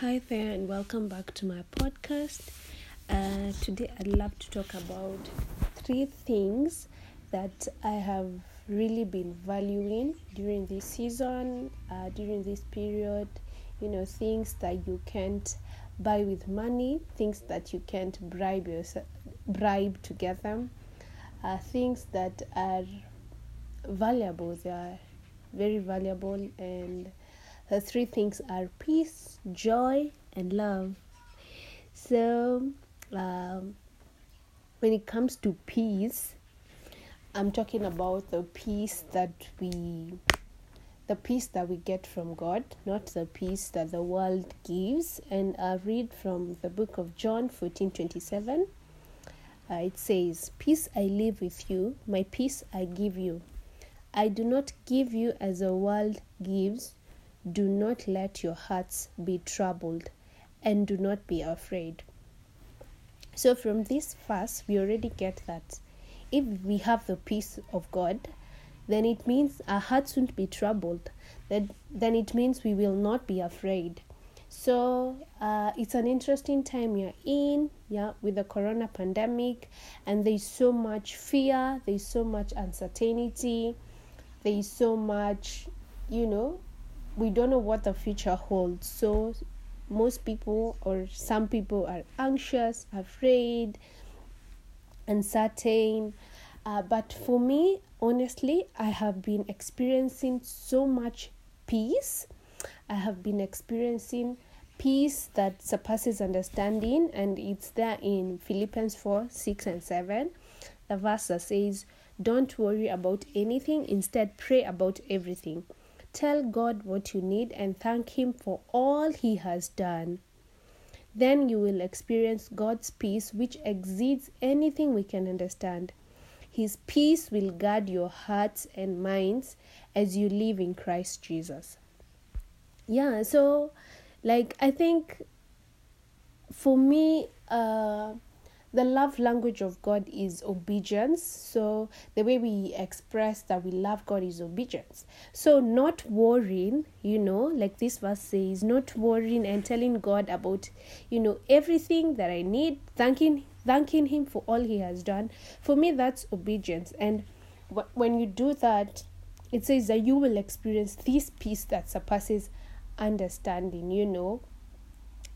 Hi there, and welcome back to my podcast. Uh, today, I'd love to talk about three things that I have really been valuing during this season, uh, during this period. You know, things that you can't buy with money, things that you can't bribe yourself, bribe to get them, uh, things that are valuable. They are very valuable and the three things are peace, joy, and love. So, um, when it comes to peace, I'm talking about the peace that we the peace that we get from God, not the peace that the world gives. And I read from the book of John 14 27. Uh, it says, Peace I leave with you, my peace I give you. I do not give you as the world gives. Do not let your hearts be troubled, and do not be afraid. So, from this verse, we already get that if we have the peace of God, then it means our hearts won't be troubled. Then, then it means we will not be afraid. So uh, it's an interesting time you're in, yeah, with the corona pandemic, and there's so much fear, there's so much uncertainty, there's so much, you know, we don't know what the future holds. So most people or some people are anxious, afraid, uncertain. Uh, but for me, honestly, I have been experiencing so much peace. I have been experiencing peace that surpasses understanding, and it's there in Philippians 4 6 and 7. The verse that says, Don't worry about anything, instead, pray about everything. Tell God what you need and thank Him for all He has done. Then you will experience God's peace, which exceeds anything we can understand. His peace will guard your hearts and minds as you live in Christ Jesus. Yeah, so like I think for me, uh, the love language of God is obedience. So the way we express that we love God is obedience. So not worrying, you know, like this verse says, not worrying and telling God about, you know, everything that I need, thanking thanking him for all he has done. For me that's obedience. And when you do that, it says that you will experience this peace that surpasses understanding, you know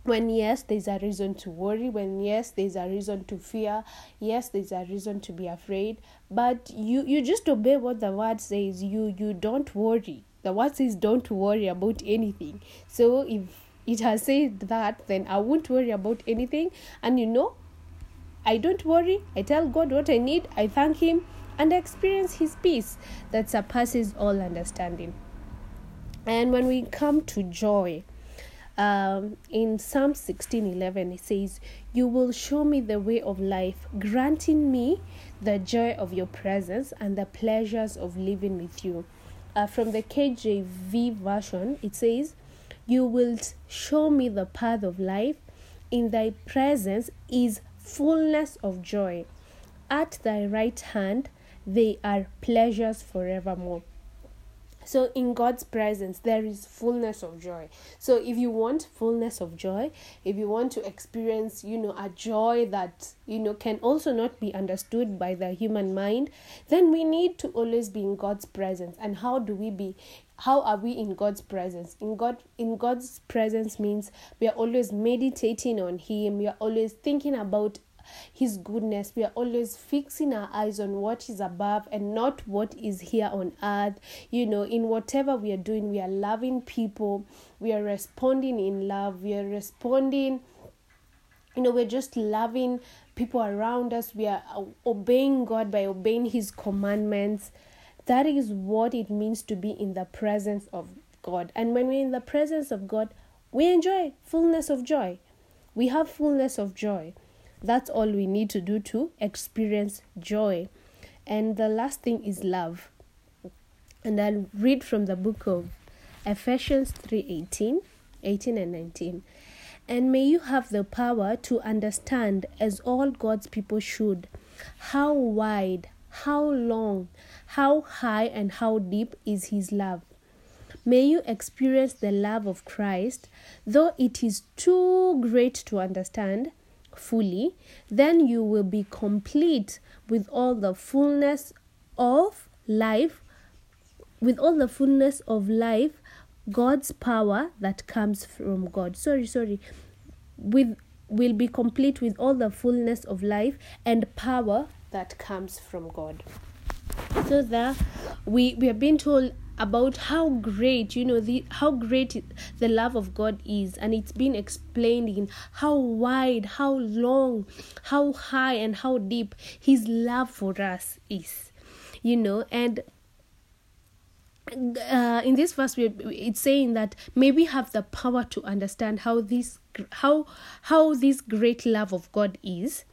when yes there's a reason to worry. When yes there's a reason to fear. Yes there's a reason to be afraid. But you you just obey what the word says. You you don't worry. The word says don't worry about anything. So if it has said that then i won't worry about anything. And you know i don't worry. I tell god what i need. I thank him and I experience his peace that surpasses all understanding. And when we come to joy um, in Psalm 16:11 it says, "You will show me the way of life, granting me the joy of your presence and the pleasures of living with you." Uh, from the KJV version, it says, "You will show me the path of life. In thy presence is fullness of joy. At thy right hand they are pleasures forevermore." So, in God's presence, there is fullness of joy. So, if you want fullness of joy, if you want to experience, you know, a joy that, you know, can also not be understood by the human mind, then we need to always be in God's presence. And how do we be? How are we in God's presence? In God, in God's presence means we are always meditating on Him. We are always thinking about his goodness. We are always fixing our eyes on what is above and not what is here on earth. You know, in whatever we are doing, we are loving people, we are responding in love, we are responding you know we're just loving people around us. We are uh, obeying god by obeying his commandments. That is what it means to be in the presence of god. And when we're in the presence of god we enjoy fullness of joy. We have fullness of joy that's all we need to do to experience joy. And the last thing is love. And I'll read from the book of Ephesians 3:18, 18 and 19. And may you have the power to understand as all God's people should how wide, how long, how high and how deep is his love may you experience the love of Christ, though it is too great to understand fully, then you will be complete with all the fullness of life, with all the fullness of life, God's power that comes from God. Sorry, sorry. With will be complete with all the fullness of life and power that comes from God. So there we we are being told about how great you know the how great the love of god is. And it's been explained in how wide how long how high and how deep his love for us is you know. And uh, in this verse we it's saying that may we have the power to understand how this how how this great love of god is.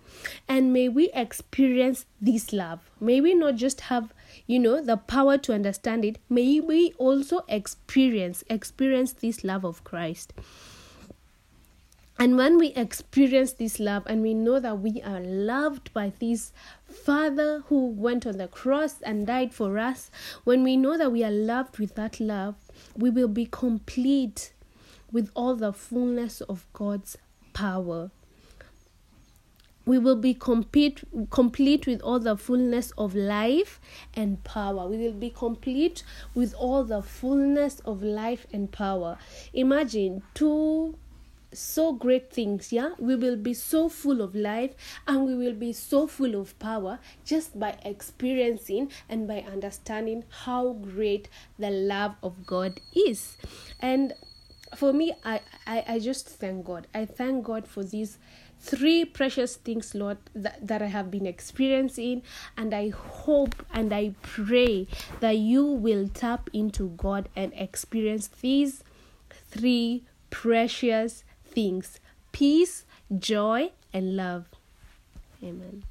And may we experience this love. May we not just have you know the power to understand it. May we also experience experience this love of christ. And when we experience this love and we know that we are loved by this Father who went on the cross and died for us, when we know that we are loved with that love, we will be complete with all the fullness of God's power we will be complete complete with all the fullness of life and power. We will be complete with all the fullness of life and power. Imagine two so great things yeah? We will be so full of life and we will be so full of power just by experiencing and by understanding how great the love of god is. And for me i i, I just thank god. I thank god for these three precious things, Lord, that, that I have been experiencing. And I hope and I pray that you will tap into God and experience these three precious things peace, joy, and love. Amen.